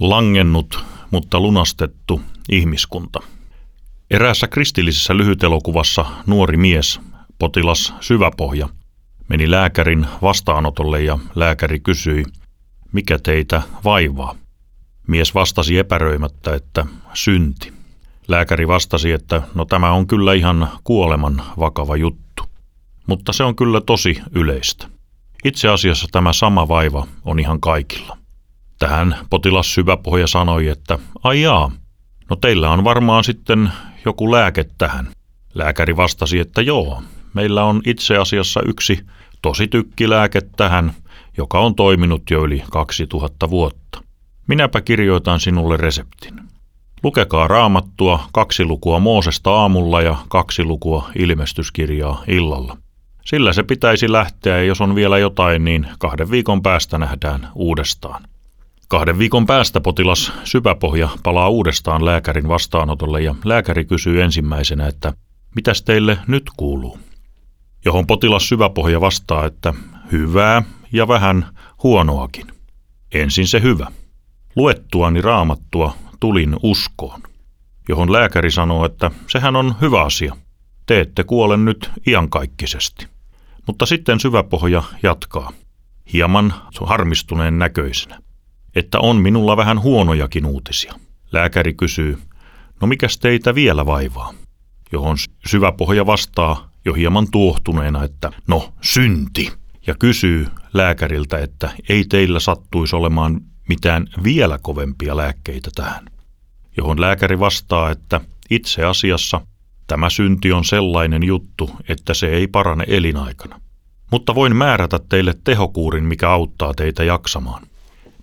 Langennut, mutta lunastettu ihmiskunta. Eräässä kristillisessä lyhytelokuvassa nuori mies, potilas Syväpohja, meni lääkärin vastaanotolle ja lääkäri kysyi, mikä teitä vaivaa. Mies vastasi epäröimättä, että synti. Lääkäri vastasi, että no tämä on kyllä ihan kuoleman vakava juttu, mutta se on kyllä tosi yleistä. Itse asiassa tämä sama vaiva on ihan kaikilla. Tähän potilas syväpohja sanoi, että ai jaa, no teillä on varmaan sitten joku lääke tähän. Lääkäri vastasi, että joo, meillä on itse asiassa yksi tosi tykkilääke tähän, joka on toiminut jo yli 2000 vuotta. Minäpä kirjoitan sinulle reseptin. Lukekaa raamattua kaksi lukua Moosesta aamulla ja kaksi lukua ilmestyskirjaa illalla. Sillä se pitäisi lähteä ja jos on vielä jotain, niin kahden viikon päästä nähdään uudestaan. Kahden viikon päästä potilas syväpohja palaa uudestaan lääkärin vastaanotolle ja lääkäri kysyy ensimmäisenä, että mitäs teille nyt kuuluu? Johon potilas syväpohja vastaa, että hyvää ja vähän huonoakin. Ensin se hyvä. Luettuani raamattua tulin uskoon, johon lääkäri sanoo, että sehän on hyvä asia. Te ette kuole nyt iankaikkisesti. Mutta sitten syväpohja jatkaa, hieman harmistuneen näköisenä että on minulla vähän huonojakin uutisia. Lääkäri kysyy, no mikäs teitä vielä vaivaa? Johon syvä pohja vastaa jo hieman tuohtuneena, että no synti. Ja kysyy lääkäriltä, että ei teillä sattuisi olemaan mitään vielä kovempia lääkkeitä tähän. Johon lääkäri vastaa, että itse asiassa tämä synti on sellainen juttu, että se ei parane elinaikana. Mutta voin määrätä teille tehokuurin, mikä auttaa teitä jaksamaan.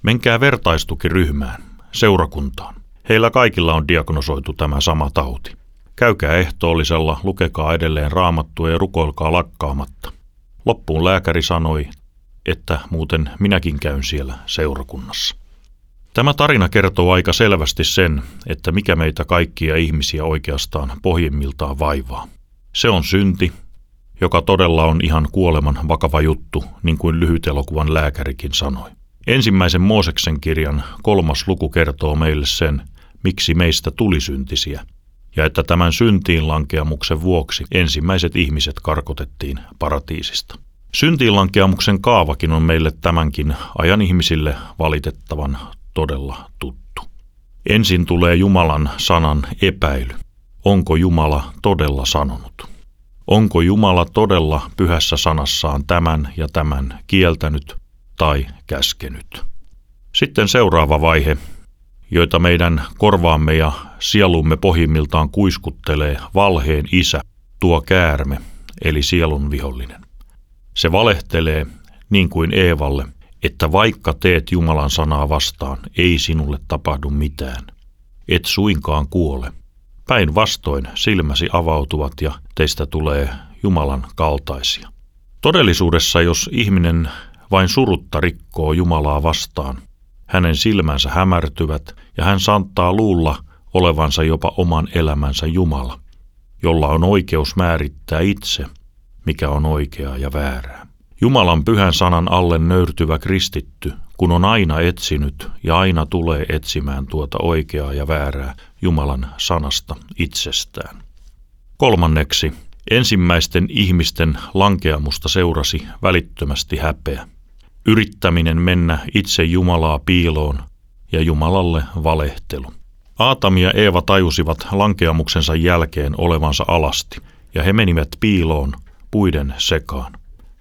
Menkää vertaistukiryhmään, seurakuntaan. Heillä kaikilla on diagnosoitu tämä sama tauti. Käykää ehtoollisella, lukekaa edelleen raamattua ja rukoilkaa lakkaamatta. Loppuun lääkäri sanoi, että muuten minäkin käyn siellä seurakunnassa. Tämä tarina kertoo aika selvästi sen, että mikä meitä kaikkia ihmisiä oikeastaan pohjimmiltaan vaivaa. Se on synti, joka todella on ihan kuoleman vakava juttu, niin kuin lyhytelokuvan lääkärikin sanoi. Ensimmäisen Mooseksen kirjan kolmas luku kertoo meille sen, miksi meistä tuli syntisiä, ja että tämän syntiin lankeamuksen vuoksi ensimmäiset ihmiset karkotettiin paratiisista. Syntiinlankeamuksen kaavakin on meille tämänkin ajan ihmisille valitettavan todella tuttu. Ensin tulee Jumalan sanan epäily. Onko Jumala todella sanonut? Onko Jumala todella pyhässä sanassaan tämän ja tämän kieltänyt tai käskenyt. Sitten seuraava vaihe, joita meidän korvaamme ja sielumme pohjimmiltaan kuiskuttelee valheen isä, tuo käärme, eli sielun vihollinen. Se valehtelee, niin kuin Eevalle, että vaikka teet Jumalan sanaa vastaan, ei sinulle tapahdu mitään. Et suinkaan kuole. Päinvastoin silmäsi avautuvat ja teistä tulee Jumalan kaltaisia. Todellisuudessa, jos ihminen vain surutta rikkoo Jumalaa vastaan. Hänen silmänsä hämärtyvät ja hän saattaa luulla olevansa jopa oman elämänsä Jumala, jolla on oikeus määrittää itse, mikä on oikeaa ja väärää. Jumalan pyhän sanan alle nöyrtyvä kristitty, kun on aina etsinyt ja aina tulee etsimään tuota oikeaa ja väärää Jumalan sanasta itsestään. Kolmanneksi, ensimmäisten ihmisten lankeamusta seurasi välittömästi häpeä yrittäminen mennä itse Jumalaa piiloon ja Jumalalle valehtelu. Aatami ja Eeva tajusivat lankeamuksensa jälkeen olevansa alasti, ja he menivät piiloon puiden sekaan.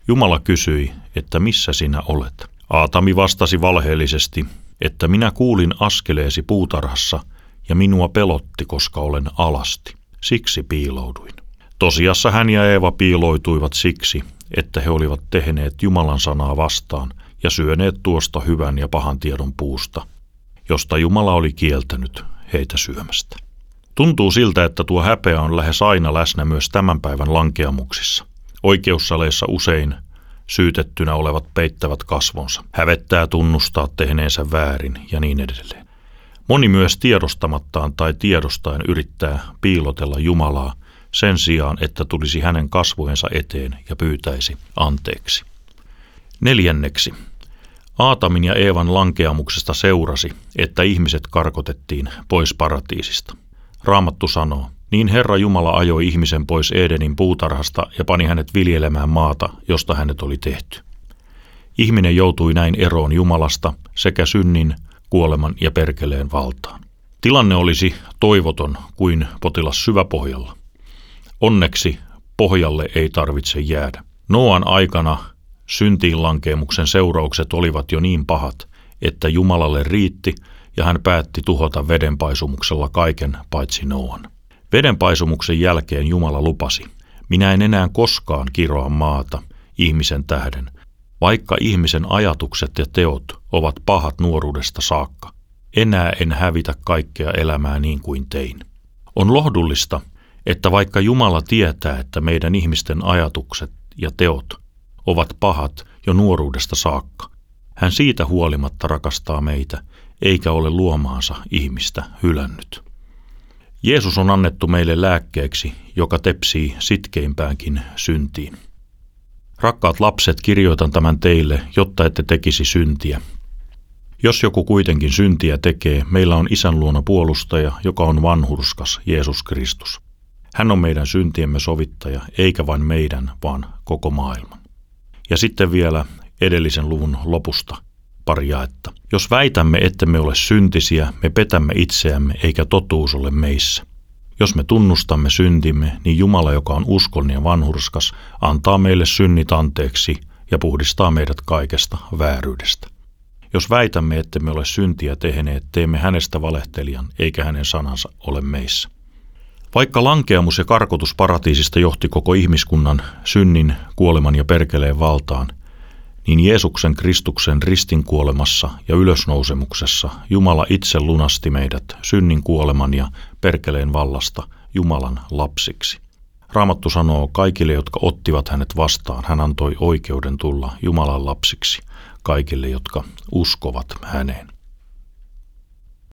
Jumala kysyi, että missä sinä olet. Aatami vastasi valheellisesti, että minä kuulin askeleesi puutarhassa, ja minua pelotti, koska olen alasti. Siksi piilouduin. Tosiassa hän ja Eeva piiloituivat siksi, että he olivat tehneet Jumalan sanaa vastaan ja syöneet tuosta hyvän ja pahan tiedon puusta, josta Jumala oli kieltänyt heitä syömästä. Tuntuu siltä, että tuo häpeä on lähes aina läsnä myös tämän päivän lankeamuksissa. Oikeussaleissa usein syytettynä olevat peittävät kasvonsa, hävettää tunnustaa tehneensä väärin ja niin edelleen. Moni myös tiedostamattaan tai tiedostaen yrittää piilotella Jumalaa sen sijaan, että tulisi hänen kasvojensa eteen ja pyytäisi anteeksi. Neljänneksi. Aatamin ja Eevan lankeamuksesta seurasi, että ihmiset karkotettiin pois paratiisista. Raamattu sanoo, niin Herra Jumala ajoi ihmisen pois Edenin puutarhasta ja pani hänet viljelemään maata, josta hänet oli tehty. Ihminen joutui näin eroon Jumalasta sekä synnin, kuoleman ja perkeleen valtaan. Tilanne olisi toivoton kuin potilas syväpohjalla. Onneksi pohjalle ei tarvitse jäädä. Noan aikana syntiin lankeemuksen seuraukset olivat jo niin pahat, että Jumalalle riitti ja hän päätti tuhota vedenpaisumuksella kaiken paitsi Noan. Vedenpaisumuksen jälkeen Jumala lupasi, minä en enää koskaan kiroa maata ihmisen tähden, vaikka ihmisen ajatukset ja teot ovat pahat nuoruudesta saakka. Enää en hävitä kaikkea elämää niin kuin tein. On lohdullista, että vaikka Jumala tietää, että meidän ihmisten ajatukset ja teot ovat pahat jo nuoruudesta saakka, hän siitä huolimatta rakastaa meitä, eikä ole luomaansa ihmistä hylännyt. Jeesus on annettu meille lääkkeeksi, joka tepsii sitkeimpäänkin syntiin. Rakkaat lapset, kirjoitan tämän teille, jotta ette tekisi syntiä. Jos joku kuitenkin syntiä tekee, meillä on isän luona puolustaja, joka on vanhurskas, Jeesus Kristus. Hän on meidän syntiemme sovittaja, eikä vain meidän, vaan koko maailman. Ja sitten vielä edellisen luvun lopusta pari jaetta. Jos väitämme, että me ole syntisiä, me petämme itseämme, eikä totuus ole meissä. Jos me tunnustamme syntimme, niin Jumala, joka on uskollinen ja vanhurskas, antaa meille synnit anteeksi ja puhdistaa meidät kaikesta vääryydestä. Jos väitämme, että me ole syntiä tehneet, teemme hänestä valehtelijan, eikä hänen sanansa ole meissä. Vaikka lankeamus ja karkotus paratiisista johti koko ihmiskunnan synnin, kuoleman ja perkeleen valtaan, niin Jeesuksen Kristuksen ristin kuolemassa ja ylösnousemuksessa Jumala itse lunasti meidät synnin kuoleman ja perkeleen vallasta Jumalan lapsiksi. Raamattu sanoo kaikille, jotka ottivat hänet vastaan, hän antoi oikeuden tulla Jumalan lapsiksi, kaikille, jotka uskovat häneen.